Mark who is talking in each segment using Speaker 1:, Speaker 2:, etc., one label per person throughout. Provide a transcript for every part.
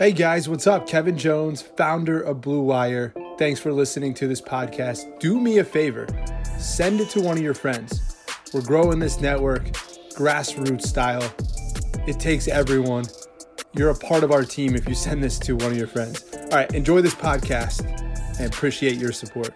Speaker 1: Hey guys, what's up? Kevin Jones, founder of Blue Wire. Thanks for listening to this podcast. Do me a favor, send it to one of your friends. We're growing this network, grassroots style. It takes everyone. You're a part of our team if you send this to one of your friends. All right, enjoy this podcast and appreciate your support.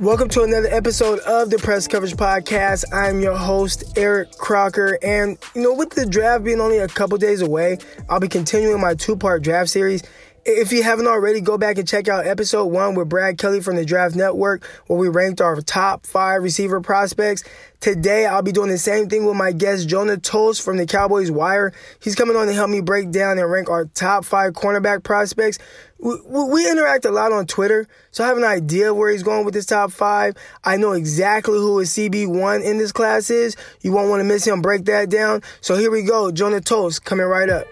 Speaker 2: Welcome to another episode of the Press Coverage Podcast. I'm your host, Eric Crocker. And, you know, with the draft being only a couple days away, I'll be continuing my two part draft series. If you haven't already, go back and check out episode one with Brad Kelly from the Draft Network, where we ranked our top five receiver prospects. Today, I'll be doing the same thing with my guest, Jonah Tuls from the Cowboys Wire. He's coming on to help me break down and rank our top five cornerback prospects. We, we interact a lot on Twitter, so I have an idea where he's going with his top five. I know exactly who his CB1 in this class is. You won't want to miss him break that down. So here we go. Jonah Tuls coming right up.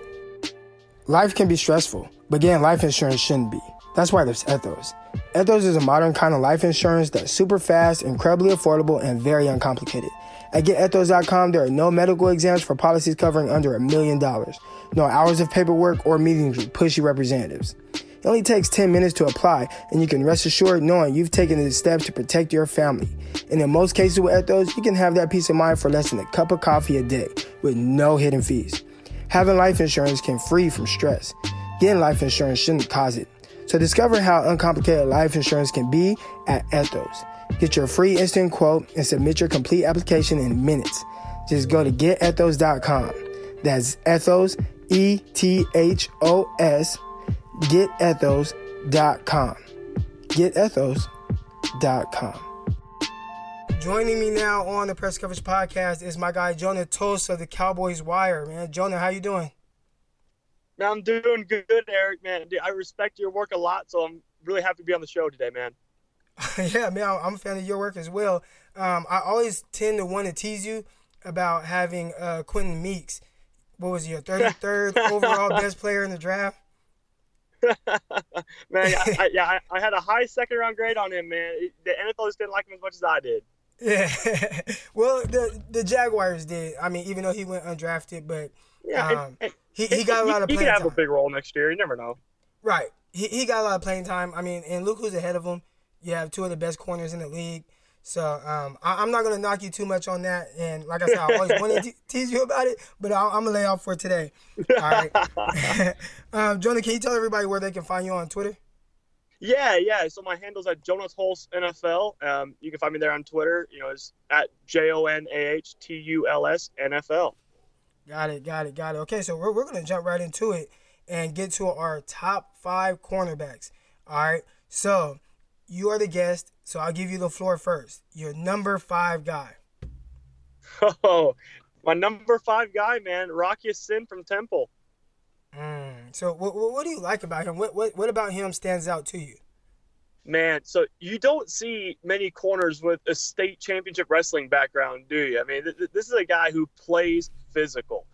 Speaker 2: Life can be stressful. But getting life insurance shouldn't be. That's why there's Ethos. Ethos is a modern kind of life insurance that's super fast, incredibly affordable, and very uncomplicated. At getethos.com, there are no medical exams for policies covering under a million dollars, no hours of paperwork or meetings with pushy representatives. It only takes 10 minutes to apply, and you can rest assured knowing you've taken the steps to protect your family. And in most cases with Ethos, you can have that peace of mind for less than a cup of coffee a day with no hidden fees. Having life insurance can free from stress. Getting life insurance shouldn't cause it. So discover how uncomplicated life insurance can be at Ethos. Get your free instant quote and submit your complete application in minutes. Just go to getethos.com. That's ethos, E T H O S, getethos.com. Getethos.com. Joining me now on the press coverage podcast is my guy Jonah Tuls of the Cowboys Wire. Man, Jonah, how you doing?
Speaker 3: Man, I'm doing good, Eric. Man, I respect your work a lot, so I'm really happy to be on the show today, man.
Speaker 2: yeah, man, I'm a fan of your work as well. Um, I always tend to want to tease you about having uh, Quentin Meeks. What was he, your 33rd overall best player in the draft?
Speaker 3: man, I, I, yeah, I, I, had a high second round grade on him, man. The NFL just didn't like him as much as I did.
Speaker 2: Yeah, well, the the Jaguars did. I mean, even though he went undrafted, but
Speaker 3: yeah,
Speaker 2: um, and, and, he, he got a lot of
Speaker 3: he
Speaker 2: playing
Speaker 3: could have
Speaker 2: time.
Speaker 3: a big role next year. You never know.
Speaker 2: Right. He, he got a lot of playing time. I mean, and look who's ahead of him. You have two of the best corners in the league. So um, I, am not gonna knock you too much on that. And like I said, I always want to tease you about it, but I, am gonna lay off for today. All right. um, Jonah, can you tell everybody where they can find you on Twitter?
Speaker 3: Yeah, yeah. So my handle's at Jonah Tuls NFL. Um, you can find me there on Twitter. You know, it's at J O N A H T U L S NFL.
Speaker 2: Got it, got it, got it. Okay, so we're, we're going to jump right into it and get to our top five cornerbacks. All right, so you are the guest, so I'll give you the floor first. Your number five guy.
Speaker 3: Oh, my number five guy, man, Rock Ya-Sin from Temple.
Speaker 2: Mm, so what, what do you like about him? What, what, what about him stands out to you?
Speaker 3: Man, so you don't see many corners with a state championship wrestling background, do you? I mean, th- this is a guy who plays physical.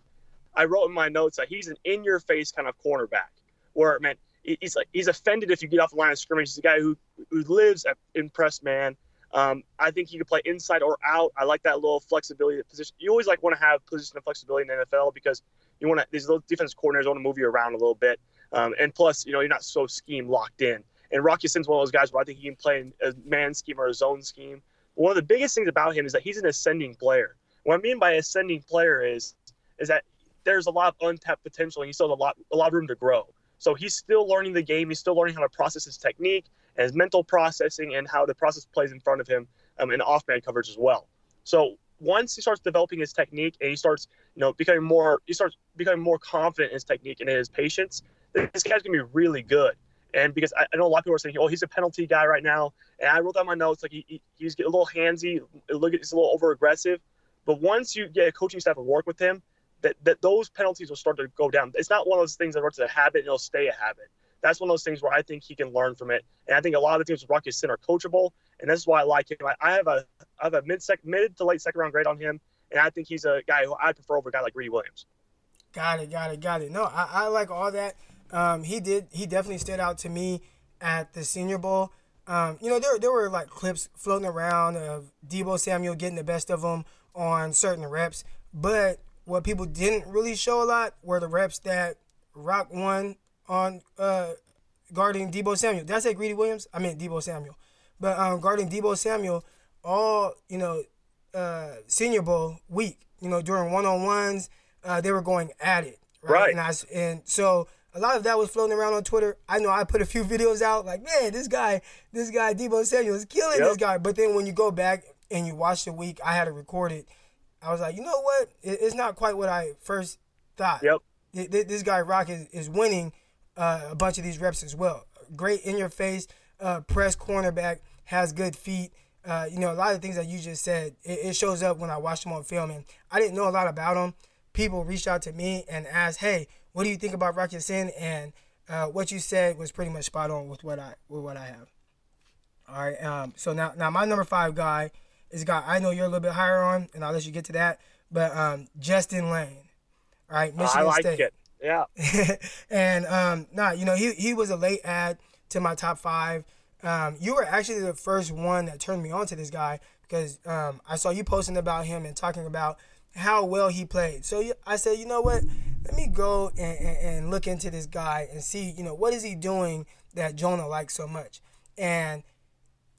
Speaker 3: I wrote in my notes that he's an in-your-face kind of cornerback, where man, he's like he's offended if you get off the line of scrimmage. He's a guy who who lives at, in press man. Um, I think he could play inside or out. I like that little flexibility. Position you always like want to have position of flexibility in the NFL because you want to these little defense corners want to move you around a little bit, um, and plus you know you're not so scheme locked in. And Rocky Ya-Sin's one of those guys where I think he can play in a man scheme or a zone scheme. One of the biggest things about him is that he's an ascending player. What I mean by ascending player is is that there's a lot of untapped potential and he still has a lot a lot of room to grow. So he's still learning the game. He's still learning how to process his technique and his mental processing and how the process plays in front of him um, in off-man coverage as well. So once he starts developing his technique and he starts, you know, becoming more, he starts becoming more confident in his technique and in his patience, this guy's gonna be really good. And because I, I, know a lot of people are saying, oh, he's a penalty guy right now. And I wrote down my notes, like he, he, he's a little handsy, look, he's a little over aggressive. But once you get a coaching staff to work with him, that, that those penalties will start to go down. It's not one of those things that starts a habit and it'll stay a habit. That's one of those things where I think he can learn from it. And I think a lot of the teams with Rock Ya-Sin are coachable. And that's why I like him. I, I have a I have a mid sec mid to late second round grade on him. And I think he's a guy who I prefer over a guy like Greedy Williams.
Speaker 2: Got it, got it, got it. No, I, I like all that. Um, he did. He definitely stood out to me at the Senior Bowl. Um, you know, there there were like clips floating around of Deebo Samuel getting the best of him on certain reps, but what people didn't really show a lot were the reps that Rock won on uh, guarding Deebo Samuel. Did I say Greedy Williams? I meant Deebo Samuel. But um, guarding Deebo Samuel all, you know, uh, Senior Bowl week, you know, during one on ones, uh, they were going at it. Right.
Speaker 3: Right.
Speaker 2: And, I, and so a lot of that was floating around on Twitter. I know I put a few videos out like, man, this guy, this guy, Deebo Samuel is killing
Speaker 3: Yep.
Speaker 2: this guy. But then when you go back and you watch the week, I had it recorded. I was like, you know what? It, it's not quite what I first thought.
Speaker 3: Yep.
Speaker 2: Th- th- This guy Rock is, winning uh, a bunch of these reps as well. Great in your face, uh, press cornerback, has good feet. Uh, you know, a lot of things that you just said, it, it shows up when I watched him on film. And I didn't know a lot about him. People reached out to me and asked, hey, what do you think about Rock Ya-Sin? And uh, what you said was pretty much spot on with what I with what I have. All right. Um, so now, now my number five guy is a guy I know you're a little bit higher on, and I'll let you get to that. But um, Justin Layne. All right, Michigan
Speaker 3: I like
Speaker 2: State.
Speaker 3: it. Yeah.
Speaker 2: and um, nah, you know, he he was a late add to my top five. Um, you were actually the first one that turned me on to this guy because um, I saw you posting about him and talking about how well he played. So I said, you know what? Let me go and, and, and look into this guy and see, you know, what is he doing that Jonah likes so much. And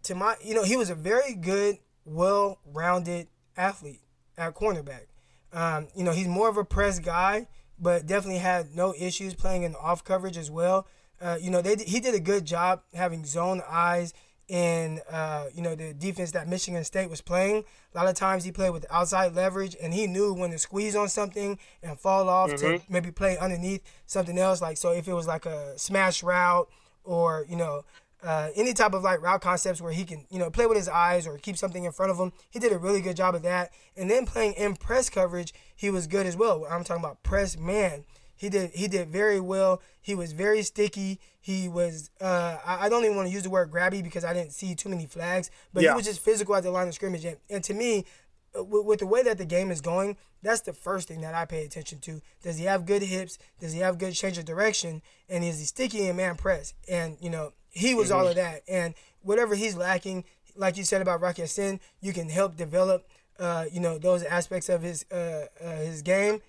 Speaker 2: to my, you know, he was a very good, well-rounded athlete at cornerback. Um, you know, he's more of a press guy, but definitely had no issues playing in off coverage as well. Uh, you know, they he did a good job having zone eyes in uh, you know the defense that Michigan State was playing. A lot of times he played with outside leverage, and he knew when to squeeze on something and fall off to maybe play underneath something else. Like so, if it was like a smash route or you know uh, any type of like route concepts where he can, you know, play with his eyes or keep something in front of him. He did a really good job of that. And then playing in press coverage, he was good as well. I'm talking about press man. He did he did very well. He was very sticky. He was uh, I, I don't even want to use the word grabby because I didn't see too many flags, but
Speaker 3: Yeah.
Speaker 2: he was just physical at the line of scrimmage. And, and to me, with, with the way that the game is going, that's the first thing that I pay attention to. Does he have good hips? Does he have good change of direction? And is he sticky in man press? And you know, he was all of that. And whatever he's lacking, like you said about Rock Ya-Sin, you can help develop, uh, you know, those aspects of his uh, uh, his game.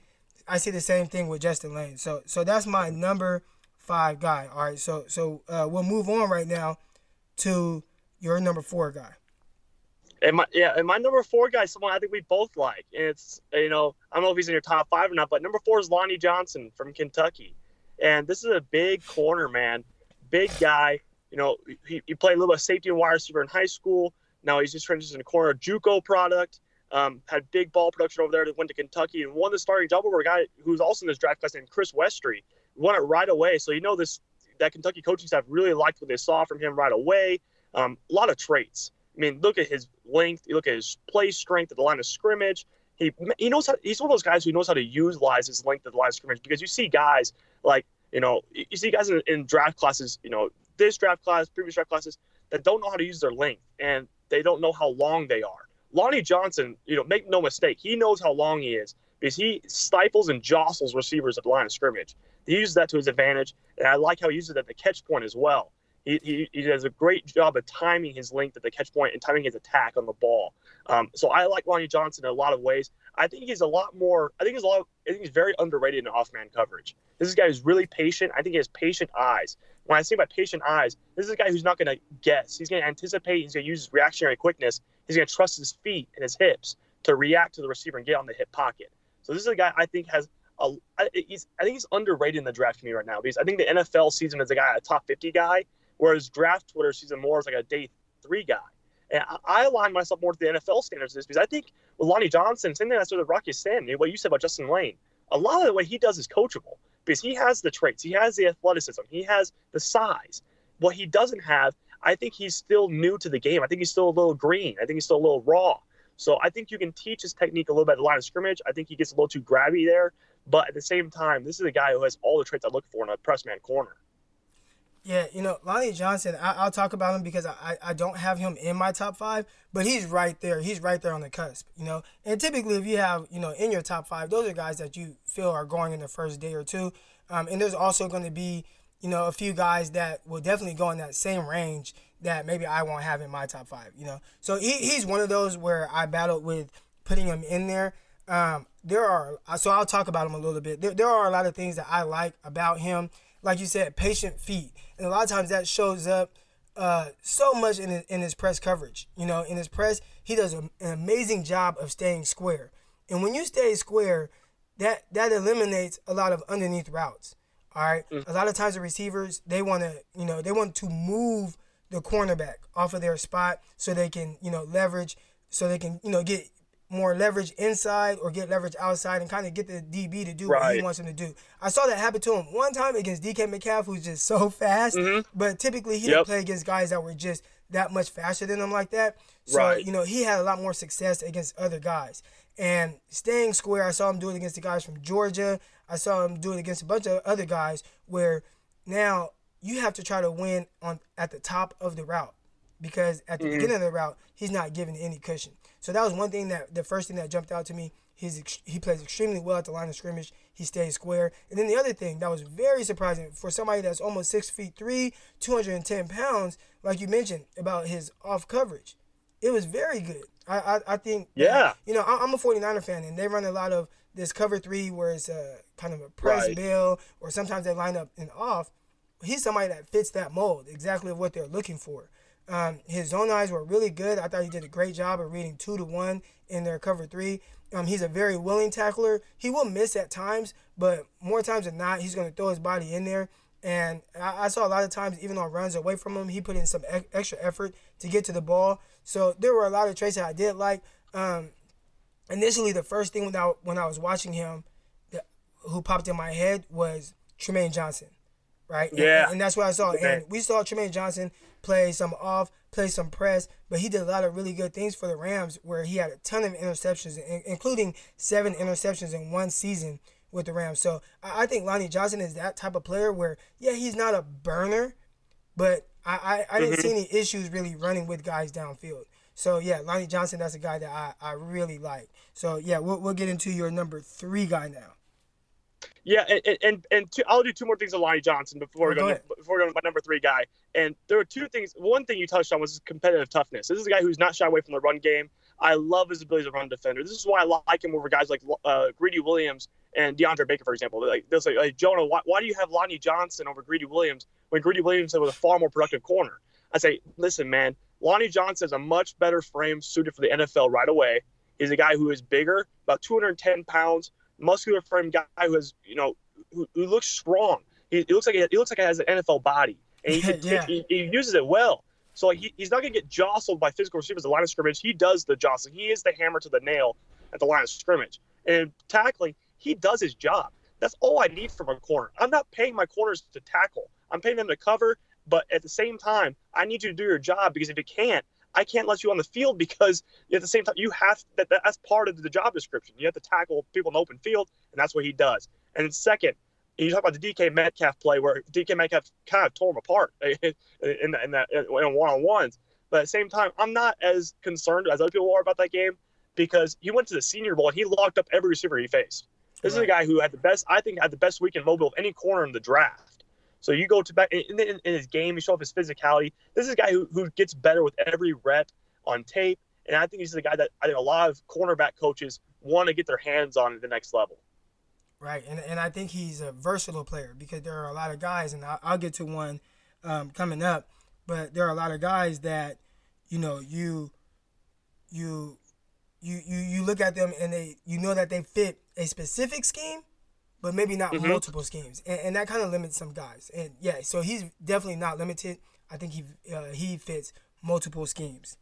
Speaker 2: I see the same thing with Justin Layne. So so that's my number five guy. All right. So so uh, we'll move on right now to your number four guy.
Speaker 3: And my yeah, and my number four guy, is someone I think we both like. And it's you know, I don't know if he's in your top five or not, but number four is Lonnie Johnson from Kentucky. And this is a big corner, man. Big guy. You know, he, he played a little bit of safety and wide receiver in high school. Now he's just transitioned to corner JUCO product. Um, had big ball production over there. That went to Kentucky and won the starting job over a guy who's also in this draft class named Chris Westry. Won it right away. So you know this that Kentucky coaching staff really liked what they saw from him right away. Um, a lot of traits. I mean, look at his length. You look at his play strength at the line of scrimmage. He he knows how. He's one of those guys who knows how to utilize his length at the line of scrimmage because you see guys like you know you see guys in, in draft classes. You know this draft class, previous draft classes that don't know how to use their length and they don't know how long they are. Lonnie Johnson, you know, make no mistake, he knows how long he is because he stifles and jostles receivers at the line of scrimmage. He uses that to his advantage, and I like how he uses it at the catch point as well. He, he, does a great job of timing his length at the catch point and timing his attack on the ball. Um, so I like Lonnie Johnson in a lot of ways. I think he's a lot more. I think he's a lot. I think he's very underrated in off-man coverage. This is a guy who's really patient. I think he has patient eyes. When I say by patient eyes, this is a guy who's not going to guess. He's going to anticipate. He's going to use his reactionary quickness. He's going to trust his feet and his hips to react to the receiver and get on the hip pocket. So this is a guy I think has a. I- He's, I think he's underrated in the draft community right now because I think the NFL sees him as a guy, a top 50 guy, whereas draft Twitter sees him more as like a day three guy. And I, align myself more to the NFL standards this because I think with Lonnie Johnson, same thing said with Rock Ya-Sin, what you said about Justin Layne, a lot of the way he does is coachable because he has the traits, he has the athleticism, he has the size. What he doesn't have, I think he's still new to the game. I think he's still a little green. I think he's still a little raw. So I think you can teach his technique a little bit at the line of scrimmage. I think he gets a little too grabby there. But at the same time, this is a guy who has all the traits I look for in a press man corner.
Speaker 2: Yeah, you know, Lonnie Johnson, I, I'll talk about him because I, I don't have him in my top five, but he's right there. He's right there on the cusp, you know. And typically, if you have, you know, in your top five, those are guys that you feel are going in the first day or two. Um, and there's also going to be, you know, a few guys that will definitely go in that same range that maybe I won't have in my top five, you know. So he, he's one of those where I battled with putting him in there. Um, there are, so I'll talk about him a little bit. There, there are a lot of things that I like about him like you said, patient feet, and a lot of times that shows up uh, so much in his, in his press coverage. You know, in his press, he does a, an amazing job of staying square. And when you stay square, that that eliminates a lot of underneath routes. All right. Mm-hmm. A lot of times the receivers they want to you know they want to move the cornerback off of their spot so they can you know leverage so they can you know get more leverage inside or get leverage outside and kind of get the DB to do right. what he wants him to do. I saw that happen to him one time against DK Metcalf, who's just so fast. Mm-hmm. But typically, he yep. didn't play against guys that were just that much faster than him like that. So, right. you know, he had a lot more success against other guys. And staying square, I saw him do it against the guys from Georgia. I saw him do it against a bunch of other guys where now you have to try to win on at the top of the route because at the mm-hmm. beginning of the route, he's not giving any cushion. So that was one thing that the first thing that jumped out to me. He's he plays extremely well at the line of scrimmage. He stays square. And then the other thing that was very surprising for somebody that's almost six feet three, 210 pounds, like you mentioned about his off coverage, it was very good. I I, I think
Speaker 3: yeah.
Speaker 2: You know I'm a 49er fan and they run a lot of this cover three where it's a kind of a press right. bill or sometimes they line up and off. He's somebody that fits that mold exactly of what they're looking for. Um, his zone eyes were really good. I thought he did a great job of reading two to one in their cover three. Um, he's a very willing tackler. He will miss at times, but more times than not, he's going to throw his body in there. And I, I, saw a lot of times, even on runs away from him, he put in some e- extra effort to get to the ball. So there were a lot of traits that I did like. Um, initially, the first thing when I, when I was watching him, that, who popped in my head was Trumaine Johnson, right?
Speaker 3: Yeah.
Speaker 2: And, and that's what I saw. Okay. And we saw Trumaine Johnson play some off, play some press, but he did a lot of really good things for the Rams where he had a ton of interceptions, including seven interceptions in one season with the Rams. So I think Lonnie Johnson is that type of player where, yeah, he's not a burner, but I, I, I didn't mm-hmm. see any issues really running with guys downfield. So yeah, Lonnie Johnson, that's a guy that I, I really like. So yeah, we'll, we'll get into your number three guy now.
Speaker 3: Yeah, and and, and two, I'll do two more things on Lonnie Johnson before we go, go before we go to my number three guy. And there were two things. One thing you touched on was his competitive toughness. This is a guy who's not shy away from the run game. I love his ability as a run defender. This is why I like him over guys like uh, Greedy Williams and DeAndre Baker, for example. Like they'll say, like, Jonah, why, why do you have Lonnie Johnson over Greedy Williams when Greedy Williams was a far more productive corner? I say, listen, man, Lonnie Johnson is a much better frame suited for the NFL right away. He's a guy who is bigger, about 210 pounds, muscular frame guy who has, you know, who, who looks strong. He, he, looks like he, he, looks like he has an NFL body, and he, yeah. he, he, uses it well. So like he, he's not gonna get jostled by physical receivers at the line of scrimmage. He does the jostling. He is the hammer to the nail at the line of scrimmage. And tackling, he does his job. That's all I need from a corner. I'm not paying my corners to tackle. I'm paying them to cover, but at the same time, I need you to do your job because if you can't, I can't let you on the field because at the same time you have that that's part of the job description. You have to tackle people in open field, and that's what he does. And second, you talk about the DK Metcalf play where DK Metcalf kind of tore him apart in, in, in that in one on ones. But at the same time, I'm not as concerned as other people are about that game because he went to the Senior Bowl and he locked up every receiver he faced. This right. is a guy who had the best, I think, had the best weekend mobile of any corner in the draft. So you go to back in, in, in his game, you show off his physicality. This is a guy who, who gets better with every rep on tape, and I think he's the guy that I think a lot of cornerback coaches want to get their hands on at the next level.
Speaker 2: Right, and and I think he's a versatile player because there are a lot of guys, and I'll, I'll get to one um, coming up, but there are a lot of guys that you know you you you you you look at them and they you know that they fit a specific scheme, but maybe not mm-hmm. multiple schemes, and, and that kind of limits some guys. And yeah, so he's definitely not limited. I think he uh, he fits multiple schemes.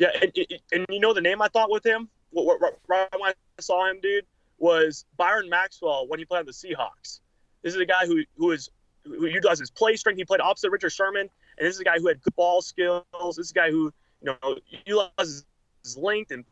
Speaker 3: Yeah, and, and, you know the name I thought with him right when I saw him, dude was Byron Maxwell when he played on the Seahawks. This is a guy who who is who utilizes his play strength. He played opposite Richard Sherman, and this is a guy who had good ball skills. This is a guy who you know utilizes his length and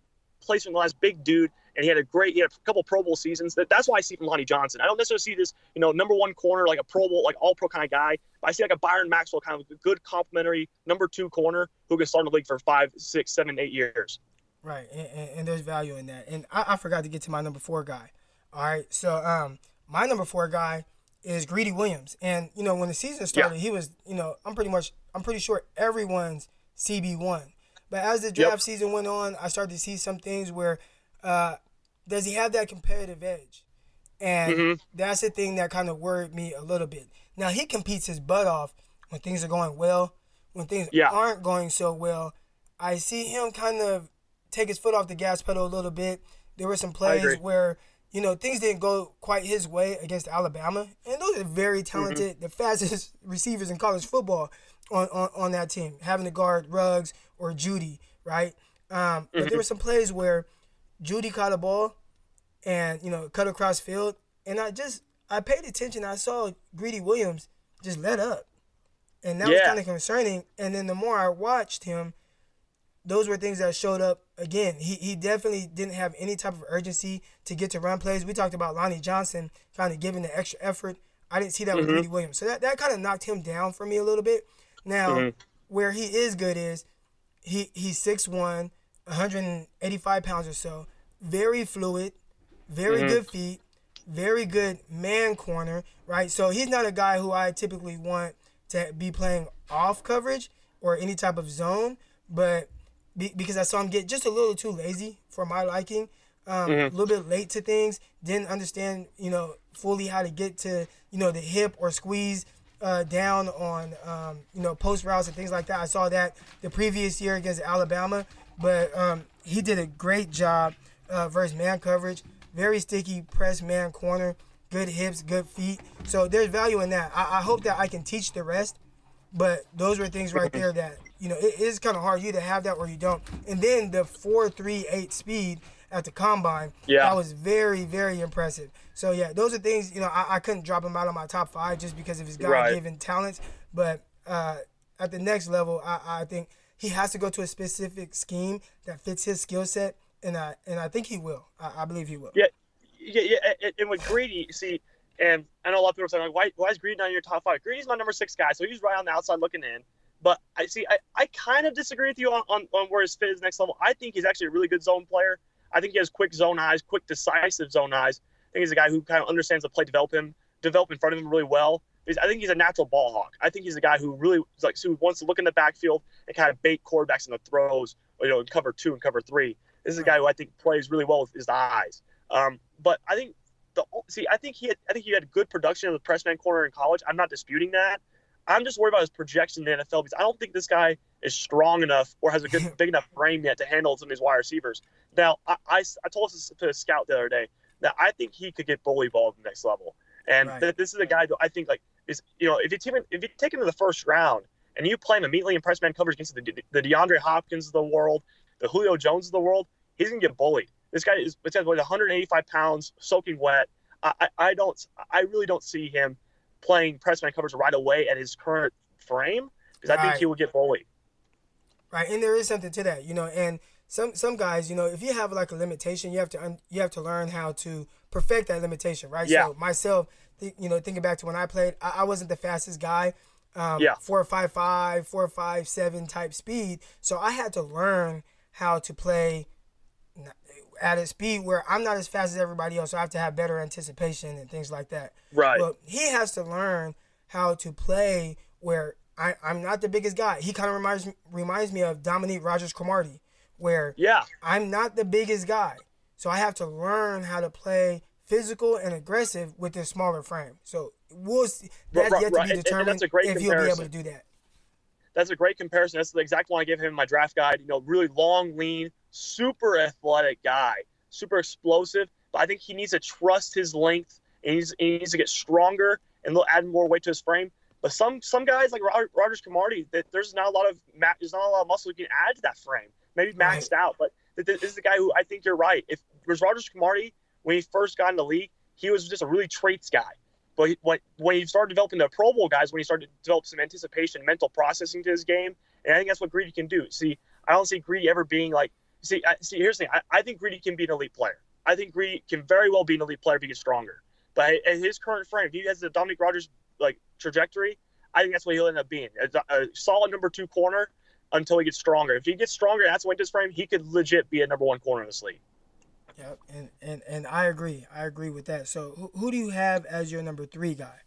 Speaker 3: play strength. Last big dude, and he had a great, he had a couple Pro Bowl seasons. That, that's why I see from Lonnie Johnson. I don't necessarily see this, you know, number one corner like a Pro Bowl, like All Pro kind of guy. But I see like a Byron Maxwell kind of a good complementary number two corner who can start in the league for five, six, seven, eight years.
Speaker 2: Right, and, and, and, there's value in that. And I, I, forgot to get to my number four guy. All right, so um, my number four guy is Greedy Williams, and you know when the season started, yeah. he was, you know, I'm pretty much, I'm pretty sure everyone's CB one. But as the draft yep. season went on, I started to see some things where, uh, does he have that competitive edge? And mm-hmm. that's the thing that kind of worried me a little bit. Now he competes his butt off when things are going well. When things yeah. aren't going so well, I see him kind of take his foot off the gas pedal a little bit. There were some plays where you know things didn't go quite his way against Alabama, and those are very mm-hmm. talented, mm-hmm. the fastest receivers in college football on, on, on that team, having to guard Ruggs or Jeudy, right? Um. But there mm-hmm. were some plays where Jeudy caught a ball and you know cut across field, and I just I paid attention. I saw Greedy Williams just let up, and that yeah. was kind of concerning. And then the more I watched him, those were things that showed up again. He he definitely didn't have any type of urgency to get to run plays. We talked about Lonnie Johnson kind of giving the extra effort. I didn't see that mm-hmm. with Greedy Williams, so that that kind of knocked him down for me a little bit. Now, mm-hmm. where he is good is he he's 6'1", 185 pounds or so, very fluid, very mm-hmm. good feet, very good man corner, right? So he's not a guy who I typically want to be playing off coverage or any type of zone, but be, because I saw him get just a little too lazy for my liking, um, mm-hmm. a little bit late to things, didn't understand, you know, fully how to get to, you know, the hip or squeeze uh, down on, um, you know, post routes and things like that. I saw that the previous year against Alabama, but um, he did a great job uh, versus man coverage very sticky press man corner, good hips, good feet. So there's value in that. I, I hope that I can teach the rest, but those were things right there that you know it is kind of hard you to have that or you don't. And then the four three eight speed at the combine, yeah, that was very very impressive. So yeah, those are things you know I, I couldn't drop him out of my top five just because of his God given right. talents, but uh, at the next level, I, I think he has to go to a specific scheme that fits his skill set and I and I think he will. I, I believe he will.
Speaker 3: Yeah, yeah, yeah. And with Greedy, see, and I know a lot of people are saying like, why, why is Greedy not in your top five? Greedy's my number six guy, so he's right on the outside looking in. But I see, I, I kind of disagree with you on, on, on where his fit is next level. I think he's actually a really good zone player. I think he has quick zone eyes, quick decisive zone eyes. I think he's a guy who kind of understands the play, develop him, develop in front of him really well. I think he's a natural ball hawk. I think he's a guy who really like who wants to look in the backfield and kind of bait quarterbacks in the throws, you know, in cover two and cover three. This is a guy who I think plays really well with his eyes. Um, but I think the see, I think he had, I think he had good production of the pressman corner in college. I'm not disputing that. I'm just worried about his projection in the NFL because I don't think this guy is strong enough or has a good big enough frame yet to handle some of these wide receivers. Now, I, I, I told this to a scout the other day that I think he could get bully ball at the next level, and right. th- this is a guy that I think like is you know if you take him, if you take him to the first round and you play him immediately in press man coverage against the, the DeAndre Hopkins of the world, the Julio Jones of the world, he's gonna get bullied. This guy is it's 185 pounds, soaking wet. I, I don't I really don't see him playing press man coverage right away at his current frame because I think he will get bullied.
Speaker 2: Right, and there is something to that, you know, and some some guys, you know, if you have like a limitation, you have to un, you have to learn how to perfect that limitation, right? Yeah. So myself, th- you know, thinking back to when I played, I, I wasn't the fastest guy. Um, yeah. Four five five, four five seven type speed. So I had to learn how to play at a speed where I'm not as fast as everybody else, so I have to have better anticipation and things like that.
Speaker 3: Right.
Speaker 2: But he has to learn how to play where I, I'm not the biggest guy. He kind of reminds reminds me of Dominique Rodgers Cromartie, where
Speaker 3: yeah,
Speaker 2: I'm not the biggest guy, so I have to learn how to play physical and aggressive with this smaller frame. So we'll see. That's right, yet to be determined if comparison. he'll be able to do that.
Speaker 3: That's a great comparison. That's the exact one I gave him in my draft guide. You know, really long, lean, super athletic guy, super explosive. But I think he needs to trust his length and he needs, he needs to get stronger and add more weight to his frame. But some some guys like Rodgers-Cromartie, that there's not a lot of there's not a lot of muscle you can add to that frame. Maybe maxed right. out, but this is the guy who I think you're right. If was Rodgers-Cromartie when he first got in the league, he was just a really traits guy. But he, when when he started developing the Pro Bowl guys, when he started to develop some anticipation, mental processing to his game, and I think that's what Greedy can do. See, I don't see Greedy ever being like See, I, see, here's the thing. I, I think Greedy can be an elite player. I think Greedy can very well be an elite player if he gets stronger. But at his current frame, if he has the Dominic Rodgers like trajectory, I think that's what he'll end up being a, a, solid number two corner until he gets stronger. If he gets stronger, that's when his frame, he could legit be a number one corner in this league.
Speaker 2: Yep, and, and and I agree. I agree with that. So who, who do you have as your number three guy?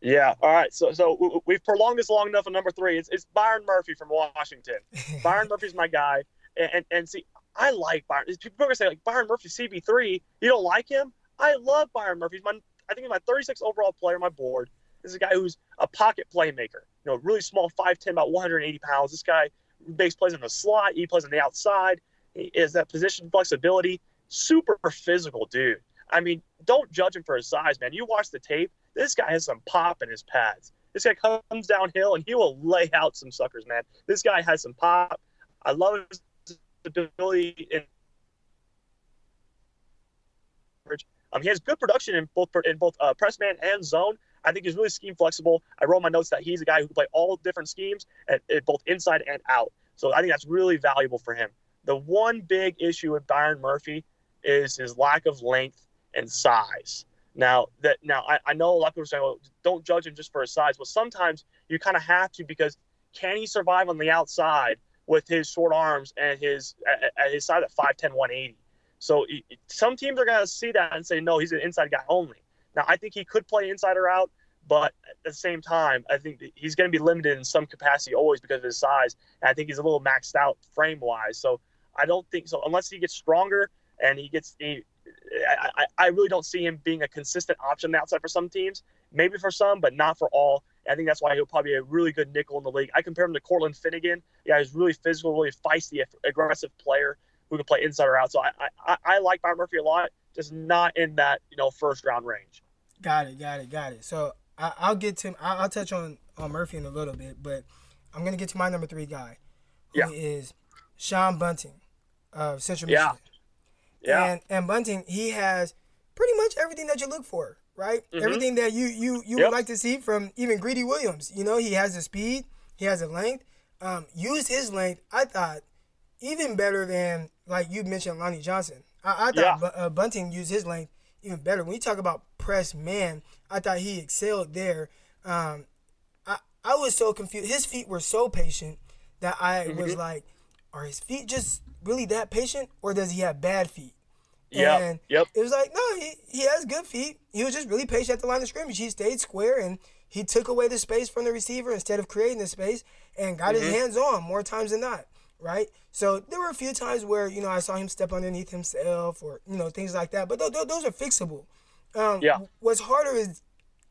Speaker 3: Yeah. All right. So so we've prolonged this long enough. On number three, it's, it's Byron Murphy from Washington. Byron Murphy's my guy. And, and, see, I like Byron. People are gonna say like Byron Murphy CB three. You don't like him? I love Byron Murphy. He's my, I think he's my 36th overall player on my board. This is a guy who's a pocket playmaker. You know, really small, 5'10", about 180 pounds. This guy base plays in the slot. He plays on the outside. He has that position flexibility. Super physical dude. I mean, don't judge him for his size, man. You watch the tape. This guy has some pop in his pads. This guy comes downhill and he will lay out some suckers, man. This guy has some pop. I love his ability in um, he has good production in both in both uh, press man and zone. I think he's really scheme flexible. I wrote my notes that he's a guy who can play all different schemes, at, at both inside and out. So I think that's really valuable for him. The one big issue with Byron Murphy is his lack of length and size. Now that now I, I know a lot of people saying, well, don't judge him just for his size. Well, sometimes you kind of have to because can he survive on the outside with his short arms and his at, at his size at 5'10", 180? So some teams are going to see that and say, no, he's an inside guy only. Now, I think he could play inside or out, but at the same time, I think he's going to be limited in some capacity always because of his size. And I think he's a little maxed out frame wise. So I don't think so unless he gets stronger and he gets. He, I, I really don't see him being a consistent option outside for some teams. Maybe for some, but not for all. I think that's why he'll probably be a really good nickel in the league. I compare him to Cortland Finnegan. Yeah, he's really physical, really feisty, aggressive player who can play inside or out. So I I, I like Byron Murphy a lot, just not in that you know first round range.
Speaker 2: Got it, got it, got it. So I, will get to I'll, I'll, touch on on Murphy in a little bit, but I'm gonna get to my number three guy, who yeah. is Sean Bunting of Central Michigan. yeah.
Speaker 3: Yeah.
Speaker 2: And and Bunting, he has pretty much everything that you look for, right? Mm-hmm. Everything that you you you yep. would like to see from even Greedy Williams. You know, he has the speed, he has the length. Um, used his length, I thought, even better than like you mentioned Lonnie Johnson. I, I thought yeah. uh, Bunting used his length even better. When you talk about press man, I thought he excelled there. Um, I I was so confused. His feet were so patient that I mm-hmm. was like, are his feet just really that patient, or does he have bad feet?
Speaker 3: Yeah. Yep.
Speaker 2: It was like, no, he, he has good feet. He was just really patient at the line of scrimmage. He stayed square and he took away the space from the receiver instead of creating the space and got mm-hmm. his hands on more times than not right? So there were a few times where you know I saw him step underneath himself or you know things like that, but th- th- those are fixable. Um,
Speaker 3: yeah.
Speaker 2: What's harder is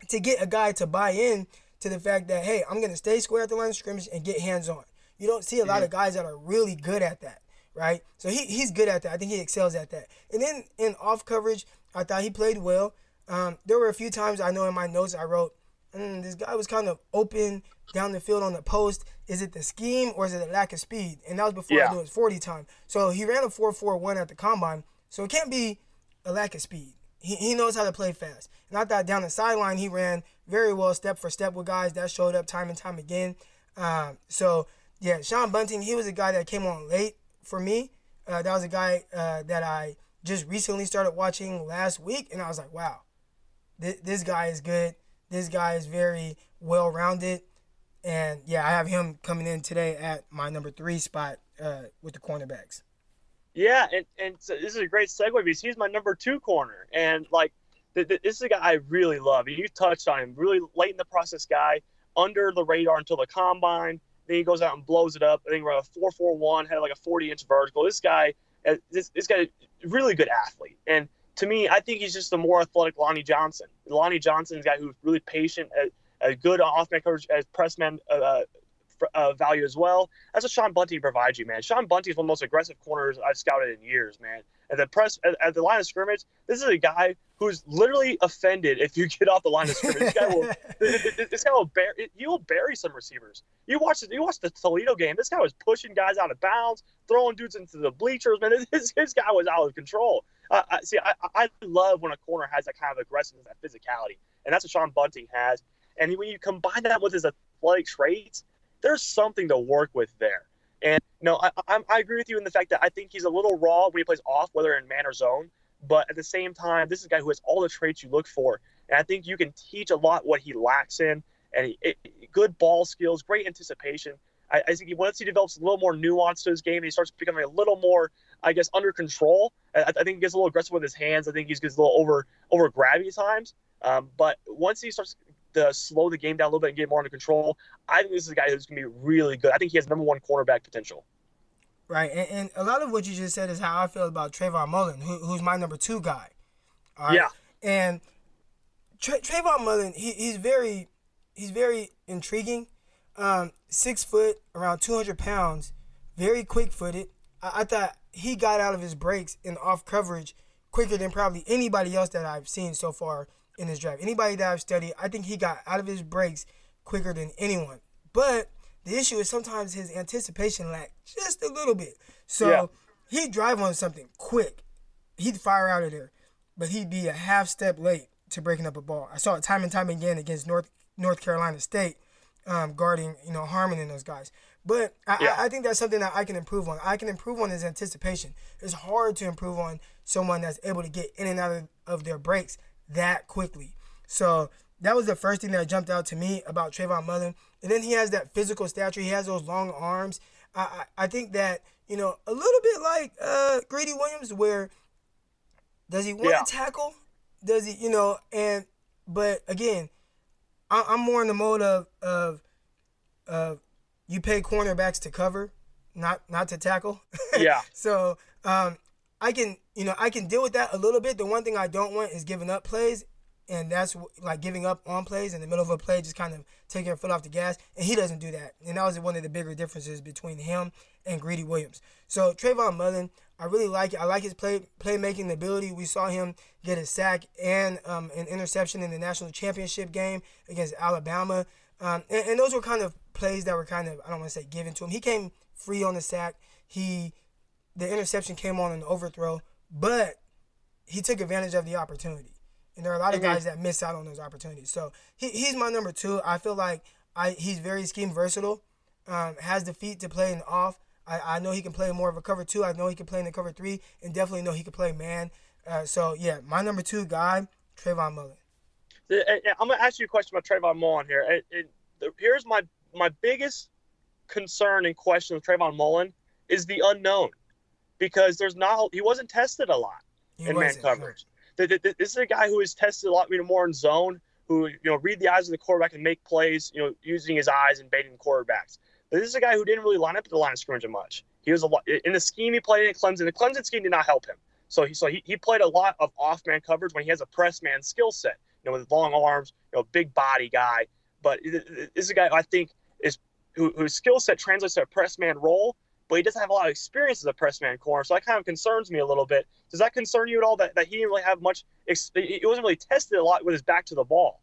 Speaker 2: to get a guy to buy in to the fact that hey, I'm gonna stay square at the line of scrimmage and get hands on. You don't see a lot mm-hmm. of guys that are really good at that, right? So he, he's good at that. I think he excels at that. And then in off coverage, I thought he played well. Um, there were a few times I know in my notes I wrote, mm, this guy was kind of open down the field on the post. Is it the scheme or is it the lack of speed? And that was before yeah. I knew his 40 time. So he ran a 4.41 at the combine. So it can't be a lack of speed. He, he knows how to play fast. And I thought down the sideline, he ran very well step for step with guys that showed up time and time again. Um, so, yeah, Sean Bunting, he was a guy that came on late for me. Uh, that was a guy uh, that I just recently started watching last week. And I was like, wow, th- this guy is good. This guy is very well rounded. And yeah, I have him coming in today at my number three spot uh, with the cornerbacks.
Speaker 3: Yeah, and, and so this is a great segue because he's my number two corner. And like, th- th- this is a guy I really love. You touched on him, really late in the process guy, under the radar until the combine. Then he goes out and blows it up. I think we're a 4.41, had like a 40 inch vertical. This guy, uh, this, this guy, really good athlete. And to me, I think he's just a more athletic Lonnie Johnson. Lonnie Johnson is a guy who's really patient. Uh, a good off-man coverage as pressman uh, uh, value as well. That's what Sean Bunting provides you, man. Sean Bunting is one of the most aggressive corners I've scouted in years, man. At the press, at, at, the line of scrimmage, this is a guy who's literally offended if you get off the line of scrimmage. this guy will, this guy will bury, he will bury some receivers. You watch, you watch the Toledo game. This guy was pushing guys out of bounds, throwing dudes into the bleachers. Man, this, this guy was out of control. Uh, see, I, I love when a corner has that kind of aggressiveness, that physicality, and that's what Sean Bunting has. And when you combine that with his athletic traits, there's something to work with there. And no, I, I, I agree with you in the fact that I think he's a little raw when he plays off, whether in man or zone. But at the same time, this is a guy who has all the traits you look for, and I think you can teach a lot what he lacks in. And he, it, good ball skills, great anticipation. I, I, think once he develops a little more nuance to his game, and he starts becoming a little more, I guess, under control. I, I think he gets a little aggressive with his hands. I think he gets a little over over grabby times. Um, but once he starts to slow the game down a little bit and get more under control. I think this is a guy who's going to be really good. I think he has number one cornerback potential.
Speaker 2: Right, and, and, a lot of what you just said is how I feel about Trayvon Mullen, who, who's my number two guy.
Speaker 3: Yeah.
Speaker 2: And Tra- Trayvon Mullen, he, he's very he's very intriguing. Um, six foot, around 200 pounds, very quick footed. I, I thought he got out of his breaks and off coverage quicker than probably anybody else that I've seen so far in his draft. Anybody that I've studied, I think he got out of his breaks quicker than anyone. But the issue is sometimes his anticipation lacked just a little bit. So
Speaker 3: Yeah.
Speaker 2: he'd drive on something quick. He'd fire out of there, but he'd be a half step late to breaking up a ball. I saw it time and time again against North North Carolina State, um, guarding you know Harmon and those guys. But I,
Speaker 3: Yeah.
Speaker 2: I, I think that's something that I can improve on. I can improve on his anticipation. It's hard to improve on someone that's able to get in and out of, of their breaks that quickly. So that was the first thing that jumped out to me about Trayvon Mullen. And then he has that physical stature. He has those long arms. I, I, I think that, you know, a little bit like uh, Greedy Williams, where does he want
Speaker 3: Yeah.
Speaker 2: to tackle? Does he, you know, and, but again, I, I'm more in the mode of, of, of you pay cornerbacks to cover, not not to tackle.
Speaker 3: Yeah.
Speaker 2: so um, I can you know I can deal with that a little bit. The one thing I don't want is giving up plays, and that's like giving up on plays in the middle of a play, just kind of taking your foot off the gas. And he doesn't do that. And that was one of the bigger differences between him and Greedy Williams. So Trayvon Mullen, I really like it. I like his play playmaking ability. We saw him get a sack and um, an interception in the national championship game against Alabama. Um, and, and those were kind of plays that were kind of I don't want to say given to him. He came free on the sack. He the interception came on an overthrow, but he took advantage of the opportunity. And there are a lot of guys that miss out on those opportunities. So he, he's my number two. I feel like I he's very scheme versatile, um, has the feet to play in off. I, I know he can play more of a cover two. I know he can play in the cover three, and definitely know he can play man. Uh, so yeah, my number two guy, Trayvon Mullen.
Speaker 3: Uh, uh, I'm gonna ask you a question about Trayvon Mullen here. It, it, here's my my biggest concern and question with Trayvon Mullen is the unknown, because there's not he wasn't tested a lot
Speaker 2: He
Speaker 3: in man coverage. Th- th- th- This is a guy who is tested a lot you know, more in zone, who you know read the eyes of the quarterback and make plays, you know, using his eyes and baiting quarterbacks. But this is a guy who didn't really line up at the line of scrimmage much. He was a lot in the scheme he played in Clemson. The Clemson scheme did not help him. So he so he, he played a lot of off man coverage when he has a press man skill set, you know, with long arms, you know, big body guy. But th- th- this is a guy I think is who, whose skill set translates to a press man role, but he doesn't have a lot of experience as a press man corner. So that kind of concerns me a little bit. Does that concern you at all that, that he didn't really have much? ex- He wasn't really tested a lot with his back to the ball.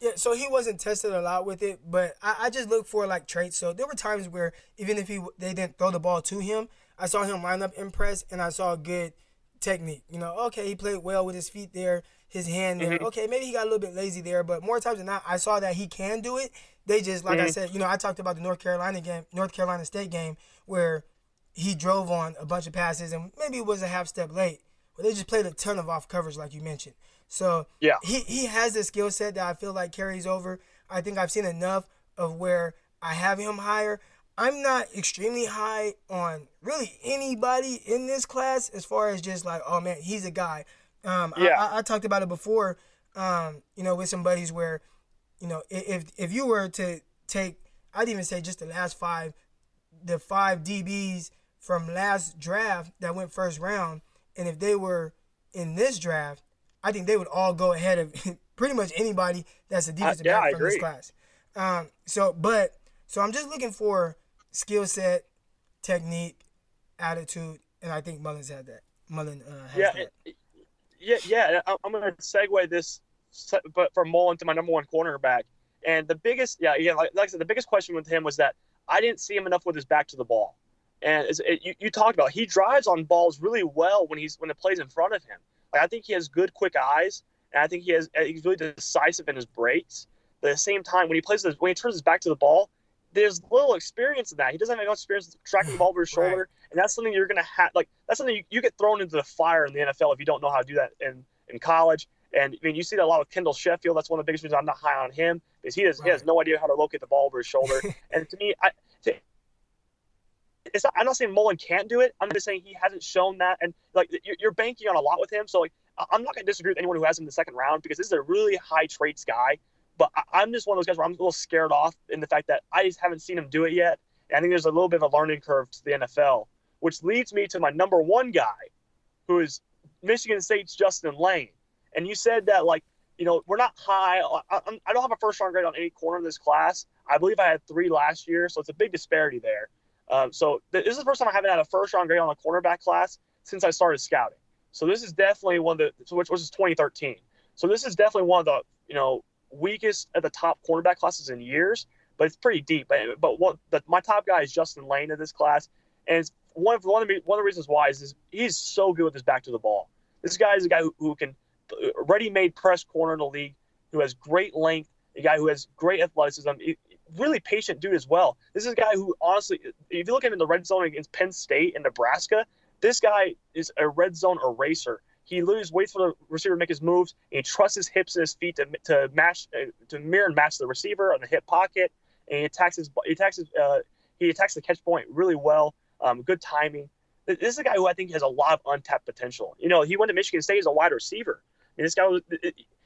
Speaker 2: Yeah, so he wasn't tested a lot with it, but I, I just look for like traits. So there were times where even if he they didn't throw the ball to him, I saw him line up in press and I saw good technique. You know, okay, he played well with his feet there, his hand there. Mm-hmm. Okay, maybe he got a little bit lazy there, but more times than not, I saw that he can do it. They just like I mm-hmm. said, you know, I talked about the North Carolina game, North Carolina State game, where he drove on a bunch of passes and maybe it was a half step late, but they just played a ton of off coverage like you mentioned. So
Speaker 3: Yeah.
Speaker 2: he he has the skill set that I feel like carries over. I think I've seen enough of where I have him higher. I'm not extremely high on really anybody in this class as far as just like, oh man, he's a guy. Um, I-
Speaker 3: Yeah.
Speaker 2: I, I, talked about it before, um, you know, with some buddies where, you know, if if you were to take, I'd even say just the last five, the five DBs from last draft that went first round, and if they were in this draft, I think they would all go ahead of pretty much anybody that's a defensive
Speaker 3: yeah,
Speaker 2: back from this class. Um, so, but so I'm just looking for skill set, technique, attitude, and I think Mullins had that. Mullen uh, has
Speaker 3: Yeah,
Speaker 2: that.
Speaker 3: yeah, yeah. I'm going to segue this, but from Mullen to my number one cornerback. And the biggest, yeah, yeah, like, like I said, the biggest question with him was that I didn't see him enough with his back to the ball. And it, you, you talked about he drives on balls really well when he's when it plays in front of him. Like I think he has good quick eyes, and I think he has uh, he's really decisive in his breaks. But at the same time, when he plays this, when he turns his back to the ball, there's little experience in that. He doesn't have enough experience tracking the ball over his
Speaker 2: Right.
Speaker 3: shoulder, and that's something you're gonna have. Like that's something you, you get thrown into the fire in the NFL if you don't know how to do that in in college. And I mean, you see that a lot with Kendall Sheffield. That's one of the biggest reasons I'm not high on him because he has he has no idea how to locate the ball over his shoulder. and to me, I. To, it's not, I'm not saying Mullen can't do it. I'm just saying he hasn't shown that, and like you're, banking on a lot with him. So like, I'm not gonna disagree with anyone who has him in the second round because this is a really high traits guy. But I'm just one of those guys where I'm a little scared off in the fact that I just haven't seen him do it yet. And I think there's a little bit of a learning curve to the NFL, which leads me to my number one guy, who is Michigan State's Justin Layne. And you said that like you know we're not high. I, don't have a first round grade on any corner in this class. I believe I had three last year, so it's a big disparity there. Um, so this is the first time I haven't had a first round grade on a cornerback class since I started scouting. So this is definitely one of the which was 2013. So this is definitely one of the you know weakest at the top cornerback classes in years, but it's pretty deep. But, but what the, my top guy is Justin Layne in this class, and it's one of one of the, one of the reasons why is, is he's so good with his back to the ball. This guy is a guy who, who can ready-made press corner in the league, who has great length, a guy who has great athleticism, really patient dude as well. This is a guy who honestly, if you look at him in the red zone against Penn State and Nebraska, this guy is a red zone eraser. He literally waits for the receiver to make his moves, he trusts his hips and his feet to, to match, uh, to mirror and match the receiver on the hip pocket, and he attacks his, he attacks his, uh, he attacks the catch point really well. Um, good timing. This is a guy who I think has a lot of untapped potential. You know, he went to Michigan State as a wide receiver. And this guy was,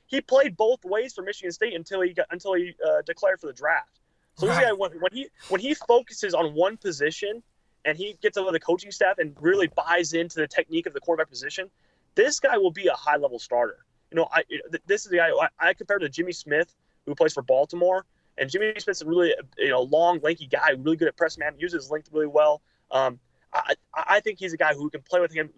Speaker 3: he played both ways for Michigan State until he got until he uh, declared for the draft. So this guy, when, when he when he focuses on one position and he gets over the coaching staff and really buys into the technique of the quarterback position, this guy will be a high level starter. You know, I this is the guy I, I compare to Jimmy Smith, who plays for Baltimore, and Jimmy Smith's a really you know long, lanky guy, really good at press man, uses his length really well. Um, I, I think he's a guy who can play with him.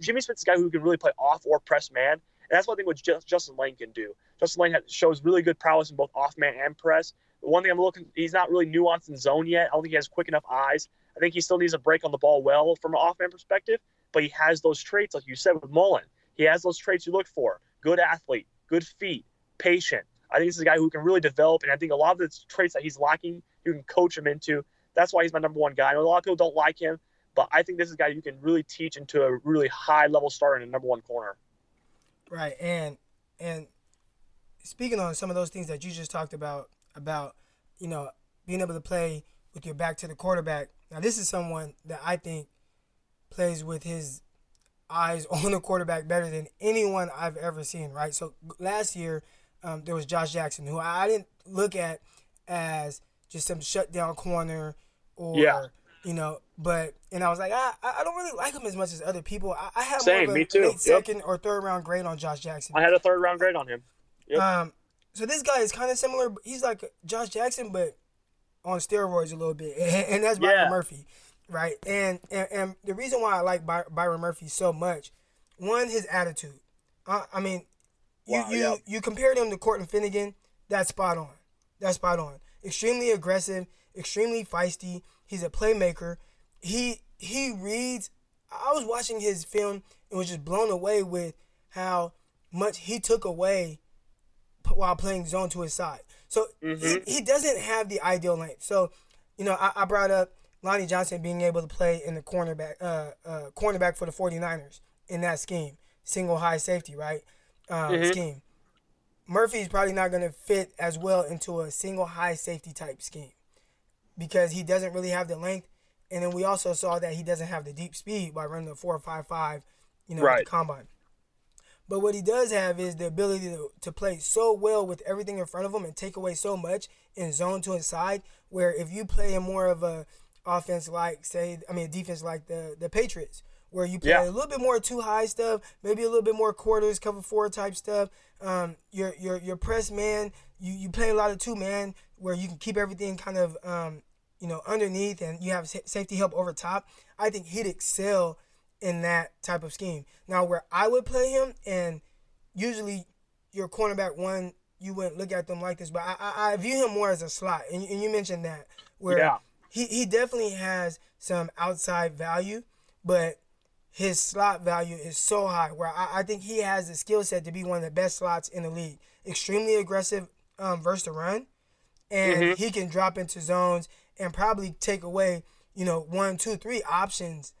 Speaker 3: Jimmy Smith's a guy who can really play off or press man, and that's one thing what Justin Layne can do. Justin Layne shows really good prowess in both off man and press. One thing I'm looking, he's not really nuanced in zone yet. I don't think he has quick enough eyes. I think he still needs a break on the ball well from an off man perspective, but he has those traits, like you said with Mullen. He has those traits you look for: good athlete, good feet, patient. I think this is a guy who can really develop, and I think a lot of the traits that he's lacking, you can coach him into. That's why he's my number one guy. I know a lot of people don't like him, but I think this is a guy you can really teach into a really high level starter in a number one corner.
Speaker 2: Right, and and speaking on some of those things that you just talked about about you know being able to play with your back to the quarterback. Now this is someone that I think plays with his eyes on the quarterback better than anyone I've ever seen. Right. So last year um, there was Josh Jackson, who I didn't look at as just some shutdown corner or yeah. you know, but and I was like, I I don't really like him as much as other people. I, I have
Speaker 3: Same,
Speaker 2: more
Speaker 3: of a me too.
Speaker 2: late second or third round grade on Josh Jackson.
Speaker 3: I had a third round grade on him.
Speaker 2: Yep. Um, so this guy is kind of similar. He's like Josh Jackson, but on steroids a little bit, and, and that's Byron yeah. Murphy, right? And, and and the reason why I like By- Byron Murphy so much, one, his attitude. Uh, I mean, you wow, you yeah. you compared him to Cortland Finnegan. That's spot on. That's spot on. Extremely aggressive, extremely feisty. He's a playmaker. He he reads. I was watching his film and was just blown away with how much he took away while playing zone to his side. So mm-hmm. he, he doesn't have the ideal length. So, you know, I, I, brought up Lonnie Johnson being able to play in the cornerback uh, uh, cornerback for the 49ers in that scheme, single high safety, right? Uh, mm-hmm. Scheme. Murphy's probably not going to fit as well into a single high safety type scheme because he doesn't really have the length. And then we also saw that he doesn't have the deep speed by running the four or five five, you know, right. the combine. But what he does have is the ability to, to play so well with everything in front of him and take away so much in zone to his side. Where if you play in more of a offense like, say, I mean, a defense like the the Patriots, where you play yeah. a little bit more too high stuff, maybe a little bit more quarters, cover four type stuff. Um, your your your press man, you you play a lot of two man where you can keep everything kind of um, you know underneath and you have safety help over top. I think he'd excel in that type of scheme. Now, where I would play him, and usually your cornerback one, you wouldn't look at them like this, but I, I, I view him more as a slot. And, and you mentioned that, where yeah. he, he definitely has some outside value, but his slot value is so high where I, I think he has the skill set to be one of the best slots in the league. Extremely aggressive um, versus the run, and mm-hmm. he can drop into zones and probably take away, you know, one, two, three options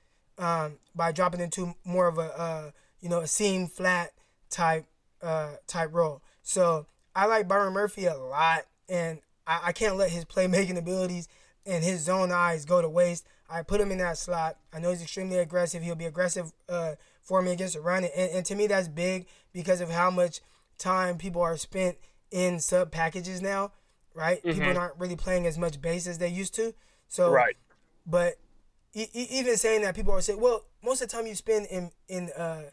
Speaker 2: um, by dropping into more of a uh, you know a seam flat type uh, type role. So I like Byron Murphy a lot, and I, I can't let his playmaking abilities and his zone eyes go to waste. I put him in that slot. I know he's extremely aggressive. He'll be aggressive uh, for me against the run, and, and to me that's big because of how much time people are spent in sub packages now. Right, mm-hmm. people aren't really playing as much base as they used to. So,
Speaker 3: right.
Speaker 2: But even saying that people are saying, well, most of the time you spend in in uh,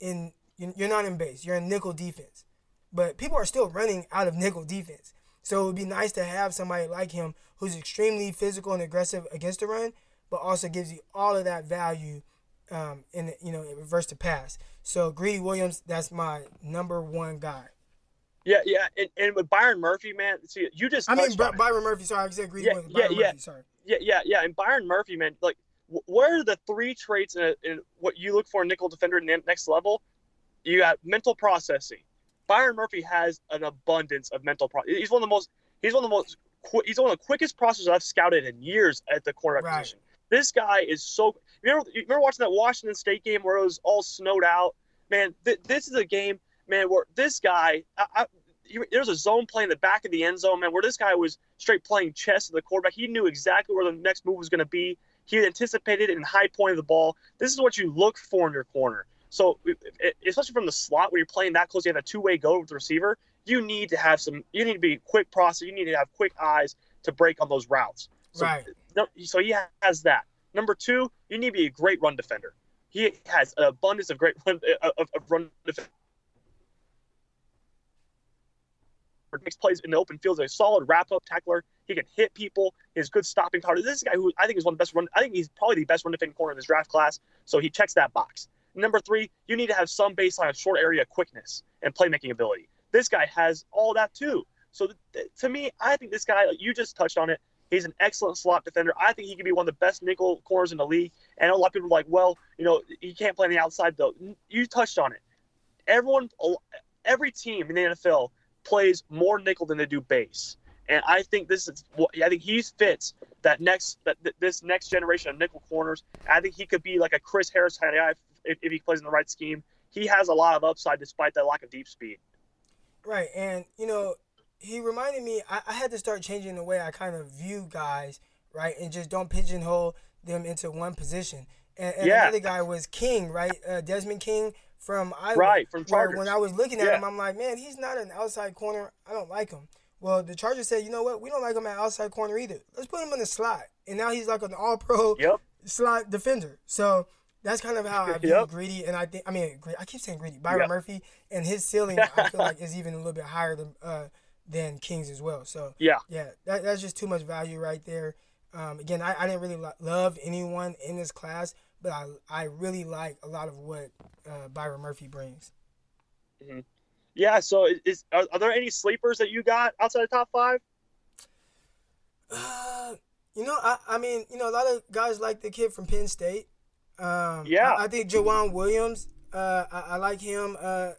Speaker 2: in You're not in base. You're in nickel defense. But people are still running out of nickel defense. So it would be nice to have somebody like him who's extremely physical and aggressive against the run, but also gives you all of that value um, in you know reverse to pass. So Greedy Williams, that's my number one guy.
Speaker 3: Yeah, yeah, and, and with Byron Murphy, man, see, you just
Speaker 2: I mean By- Byron Murphy. Sorry, I said Greedy
Speaker 3: yeah. Yeah,
Speaker 2: Byron
Speaker 3: yeah,
Speaker 2: Murphy, sorry.
Speaker 3: Yeah, yeah, yeah, and Byron Murphy, man, like, what are the three traits in, a, in what you look for in nickel defender in the next level? You got mental processing. Byron Murphy has an abundance of mental. Pro- he's one of the most. He's one of the most. He's one of the quickest processors I've scouted in years at the cornerback
Speaker 2: Right.
Speaker 3: position. This guy is so. You remember, you remember watching that Washington State game where it was all snowed out? Man, th- this is a game, man, where this guy. I, I, there's a zone play in the back of the end zone, man, where this guy was straight playing chess with the quarterback. He knew exactly where the next move was going to be. He anticipated it and high pointed the ball. This is what you look for in your corner. So, especially from the slot where you're playing that close, you have a two-way go with the receiver. You need to have some. You need to be quick process. You need to have quick eyes to break on those routes. So,
Speaker 2: Right.
Speaker 3: so he has that. Number two, you need to be a great run defender. He has an abundance of great run, of, of run defense. Makes plays in the open field. He's a solid wrap up tackler. He can hit people. He has good stopping power. This is a guy who I think is one of the best run. I think he's probably the best run defending corner in this draft class. So he checks that box. Number three, you need to have some baseline of short area quickness and playmaking ability. This guy has all that too. So th- th- to me, I think this guy, you just touched on it. He's an excellent slot defender. I think he could be one of the best nickel corners in the league. And a lot of people are like, well, you know, he can't play on the outside though. You touched on it. Everyone, every team in the NFL plays more nickel than they do base. And I think this is, I think he fits that next, that this next generation of nickel corners. I think he could be like a Chris Harris kind of guy if, if he plays in the right scheme. He has a lot of upside despite that lack of deep speed.
Speaker 2: Right, and you know, he reminded me. I, I had to start changing the way I kind of view guys, right, and just don't pigeonhole them into one position. And, and
Speaker 3: Yeah.
Speaker 2: another guy was King, right, uh, Desmond King from Iowa.
Speaker 3: Right, from Chargers.
Speaker 2: When I was looking at
Speaker 3: Yeah.
Speaker 2: him, I'm like, man, he's not an outside corner. I don't like him. Well, the Chargers said, you know what? We don't like him at outside corner either. Let's put him in the slot. And now he's like an All-Pro
Speaker 3: Yep.
Speaker 2: slot defender. So that's kind of how I view
Speaker 3: Yep.
Speaker 2: Greedy, and I think I mean I keep saying Greedy, Byron
Speaker 3: Yep.
Speaker 2: Murphy, and his ceiling I feel like is even a little bit higher than uh, than Kings as well. So
Speaker 3: Yeah.
Speaker 2: yeah, that, that's just too much value right there. Um, again, I, I didn't really lo- love anyone in this class, but I I really like a lot of what uh, Byron Murphy brings.
Speaker 3: Yeah. So is, is are, are there any sleepers that you got outside the top five?
Speaker 2: Uh, you know, I, I mean, you know, a lot of guys like the kid from Penn State. Um,
Speaker 3: Yeah.
Speaker 2: I, I think Joejuan Williams. Uh, I, I like him. Uh,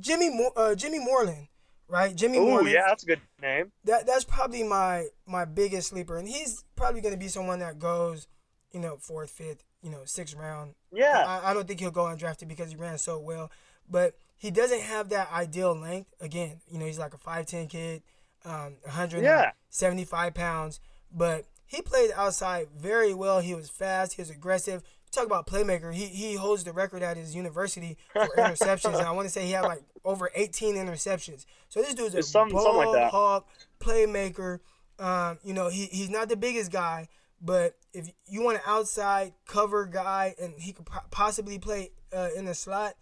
Speaker 2: Jimmy Mo- uh, Jimmy Moreland, right? Jimmy
Speaker 3: Oh,
Speaker 2: Moreland.
Speaker 3: yeah, that's a good name.
Speaker 2: That that's probably my my biggest sleeper, and he's probably going to be someone that goes, you know, fourth, fifth, you know, sixth round.
Speaker 3: Yeah.
Speaker 2: I, I don't think he'll go undrafted because he ran so well, but he doesn't have that ideal length. Again, you know, he's like a five ten kid, um, 175 pounds, but he played outside very well. He was fast. He was aggressive. Talk about playmaker. He he holds the record at his university for interceptions, and I want to say he had like over 18 interceptions. So this dude's a
Speaker 3: some-
Speaker 2: ball
Speaker 3: like
Speaker 2: hawk, playmaker. Um, you know, he he's not the biggest guy, but if you want an outside cover guy and he could possibly play uh, in the slot,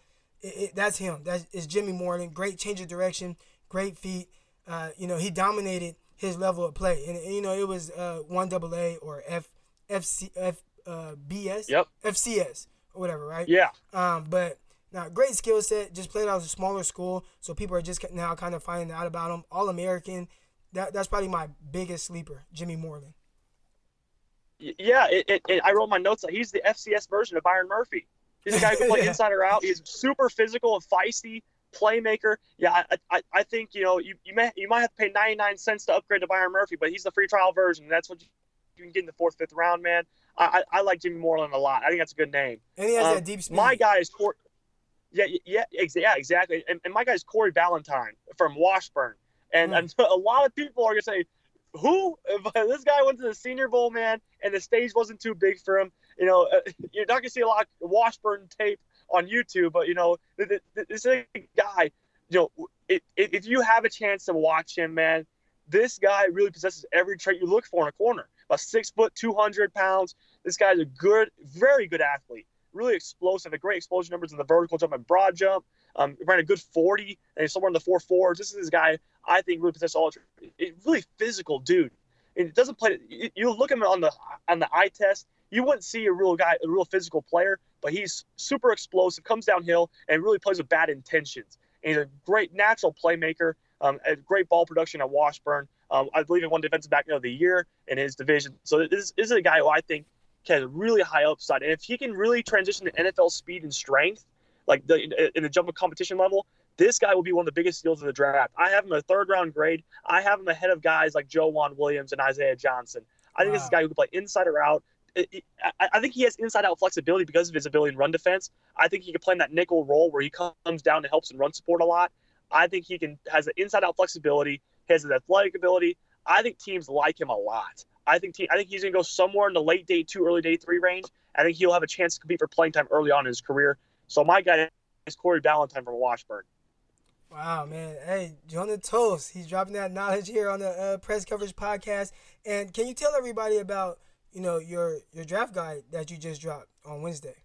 Speaker 2: it, it, that's him. That's Jimmy Moreland. Great change of direction, great feet. Uh, you know, he dominated his level of play, and, and, you know it was uh, one double A or F FC F uh, BS,
Speaker 3: Yep.
Speaker 2: FCS or whatever, right?
Speaker 3: Yeah.
Speaker 2: Um, but now great skill set. Just played out of a smaller school, so people are just now kind of finding out about him. All American. That that's probably my biggest sleeper, Jimmy Moreland.
Speaker 3: Yeah, it, it, it, I wrote my notes he's the FCS version of Byron Murphy. He's a guy who can play
Speaker 2: Yeah.
Speaker 3: inside or out. He's super physical and feisty playmaker. Yeah, I, I, I think you know you, you may you might have to pay 99 cents to upgrade to Byron Murphy, but he's the free trial version. That's what you, you can get in the fourth, fifth round, man. I, I, I like Jimmy Moreland a lot. I think that's a good name.
Speaker 2: And he has
Speaker 3: Um,
Speaker 2: that deep speed.
Speaker 3: My guy is Cor- yeah, yeah, ex- yeah, exactly. And, and my guy is Corey Ballentine from Washburn. And,
Speaker 2: Hmm.
Speaker 3: and a lot of people are gonna say, "Who?" This guy went to the Senior Bowl, man, and the stage wasn't too big for him. You know, uh, you're not gonna see a lot of Washburn tape on YouTube, but you know, th- th- th- this guy. You know, if, you have a chance to watch him, man, this guy really possesses every trait you look for in a corner. About six foot, two hundred pounds. This guy's a good, very good athlete. Really explosive. A great explosion numbers in the vertical jump and broad jump. Um, ran a good 40 and he's somewhere in the four fours. This is this guy I think really possesses all. Really physical dude. And it doesn't play. You look at him on the on the eye test. You wouldn't see a real guy, a real physical player, but he's super explosive, comes downhill, and really plays with bad intentions. And he's a great natural playmaker, um, a great ball production at Washburn. Um, I believe he won defensive back of the year in his division. So this, this is a guy who I think has really high upside. And if he can really transition to NFL speed and strength, like the, in the jump of competition level, this guy will be one of the biggest steals of the draft. I have him a third round grade. I have him ahead of guys like Joejuan Williams and Isaiah Johnson. I think wow. this is a guy who can play inside or out. I think he has inside out flexibility because of his ability in run defense. I think he can play in that nickel role where he comes down and helps in run support a lot. I think he can has an inside out flexibility, has an athletic ability. I think teams like him a lot. I think I think he's going to go somewhere in the late day two, early day three range. I think he'll have a chance to compete for playing time early on in his career. So my guy is Corey Ballentine from Washburn.
Speaker 2: Wow, man. Hey, Jonah Tuls, he's dropping that knowledge here on the uh, press coverage podcast. And can you tell everybody about, you know, your your draft guide that you just dropped on Wednesday?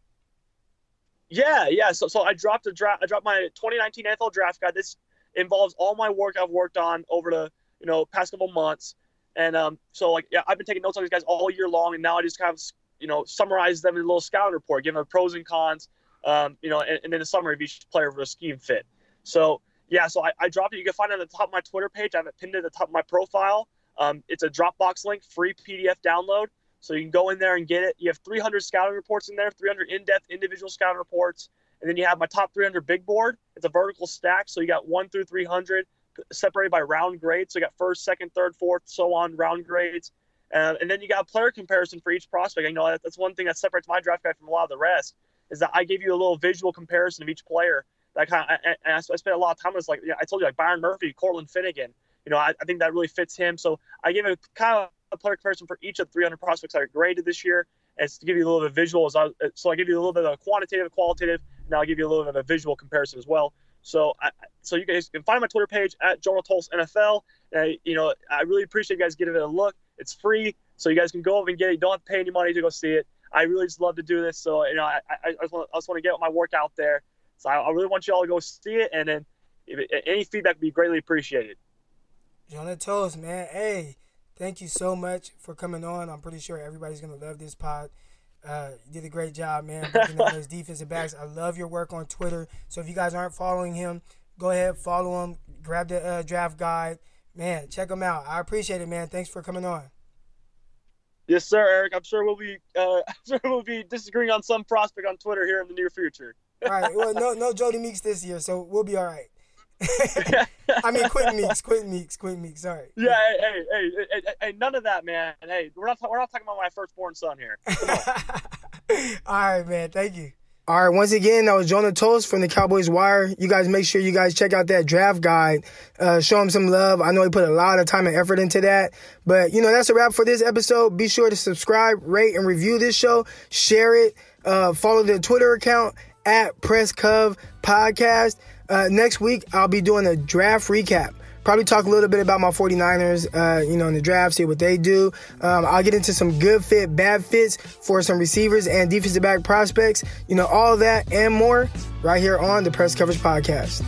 Speaker 3: Yeah, yeah. So, so I dropped a draft. I dropped my 2019 NFL draft guide. This involves all my work I've worked on over the you know past couple months. And um, so like yeah, I've been taking notes on these guys all year long, and now I just kind of you know summarize them in a little scout report, give them pros and cons, um, you know, and, and then a summary of each player for a scheme fit. So yeah, so I, I dropped it. You can find it on the top of my Twitter page. I have it pinned at the top of my profile. Um, it's a Dropbox link, free PDF download. So you can go in there and get it. You have 300 scouting reports in there, 300 in-depth individual scouting reports, and then you have my top 300 big board. It's a vertical stack, so you got one through 300 separated by round grades. So you got first, second, third, fourth, so on round grades. Uh, and then you got player comparison for each prospect. You know that's one thing that separates my draft guide from a lot of the rest is that I gave you a little visual comparison of each player that kind of, and I, spent a lot of time. with like you know, I told you, like Byron Murphy, Cortland Finnegan. You know, I, I think that really fits him. So I gave a kind of a player comparison for each of the 300 prospects are graded this year. And to give you a little bit of visual, as I, uh, so I give you a little bit of a quantitative, qualitative. Now I give you a little bit of a visual comparison as well. So, I, so you guys can find my Twitter page at Jonah Tuls NFL. And, you know, I really appreciate you guys giving it a look. It's free, so you guys can go over and get it. You don't have to pay any money to go see it. I really just love to do this. So, you know, I, I, I just want to get my work out there. So I, I really want you all to go see it, and then if, any feedback would be greatly appreciated.
Speaker 2: Jonah Tuls, man, hey, thank you so much for coming on. I'm pretty sure everybody's gonna love this pod. Uh, you did a great job, man, breaking those defensive backs. I love your work on Twitter. So if you guys aren't following him, go ahead, follow him, grab the uh, draft guide. Man, check him out. I appreciate it, man. Thanks for coming on.
Speaker 3: Yes, sir, Eric. I'm sure we'll be uh, I'm sure we'll be disagreeing on some prospect on Twitter here in the near future
Speaker 2: all right. Well, no, no Jodie Meeks this year, so we'll be all right. I mean, Quenton Meeks, Quenton Meeks, Quenton Meeks. Sorry.
Speaker 3: Yeah. Hey, hey, hey, hey, none of that, man. Hey, we're not we're not talking about my firstborn son here.
Speaker 2: all right, man. Thank you. All right, once again, that was Jonah Tuls from the Cowboys Wire. You guys make sure you guys check out that draft guide. Uh, show him some love. I know he put a lot of time and effort into that. But, you know, that's a wrap for this episode. Be sure to subscribe, rate, and review this show. Share it. Uh, follow the Twitter account at Press Cov Podcast. Uh, next week, I'll be doing a draft recap. Probably talk a little bit about my 49ers, uh, you know, in the draft, see what they do. Um, I'll get into some good fit, bad fits for some receivers and defensive back prospects. You know, all that and more right here on the Press Coverage Podcast.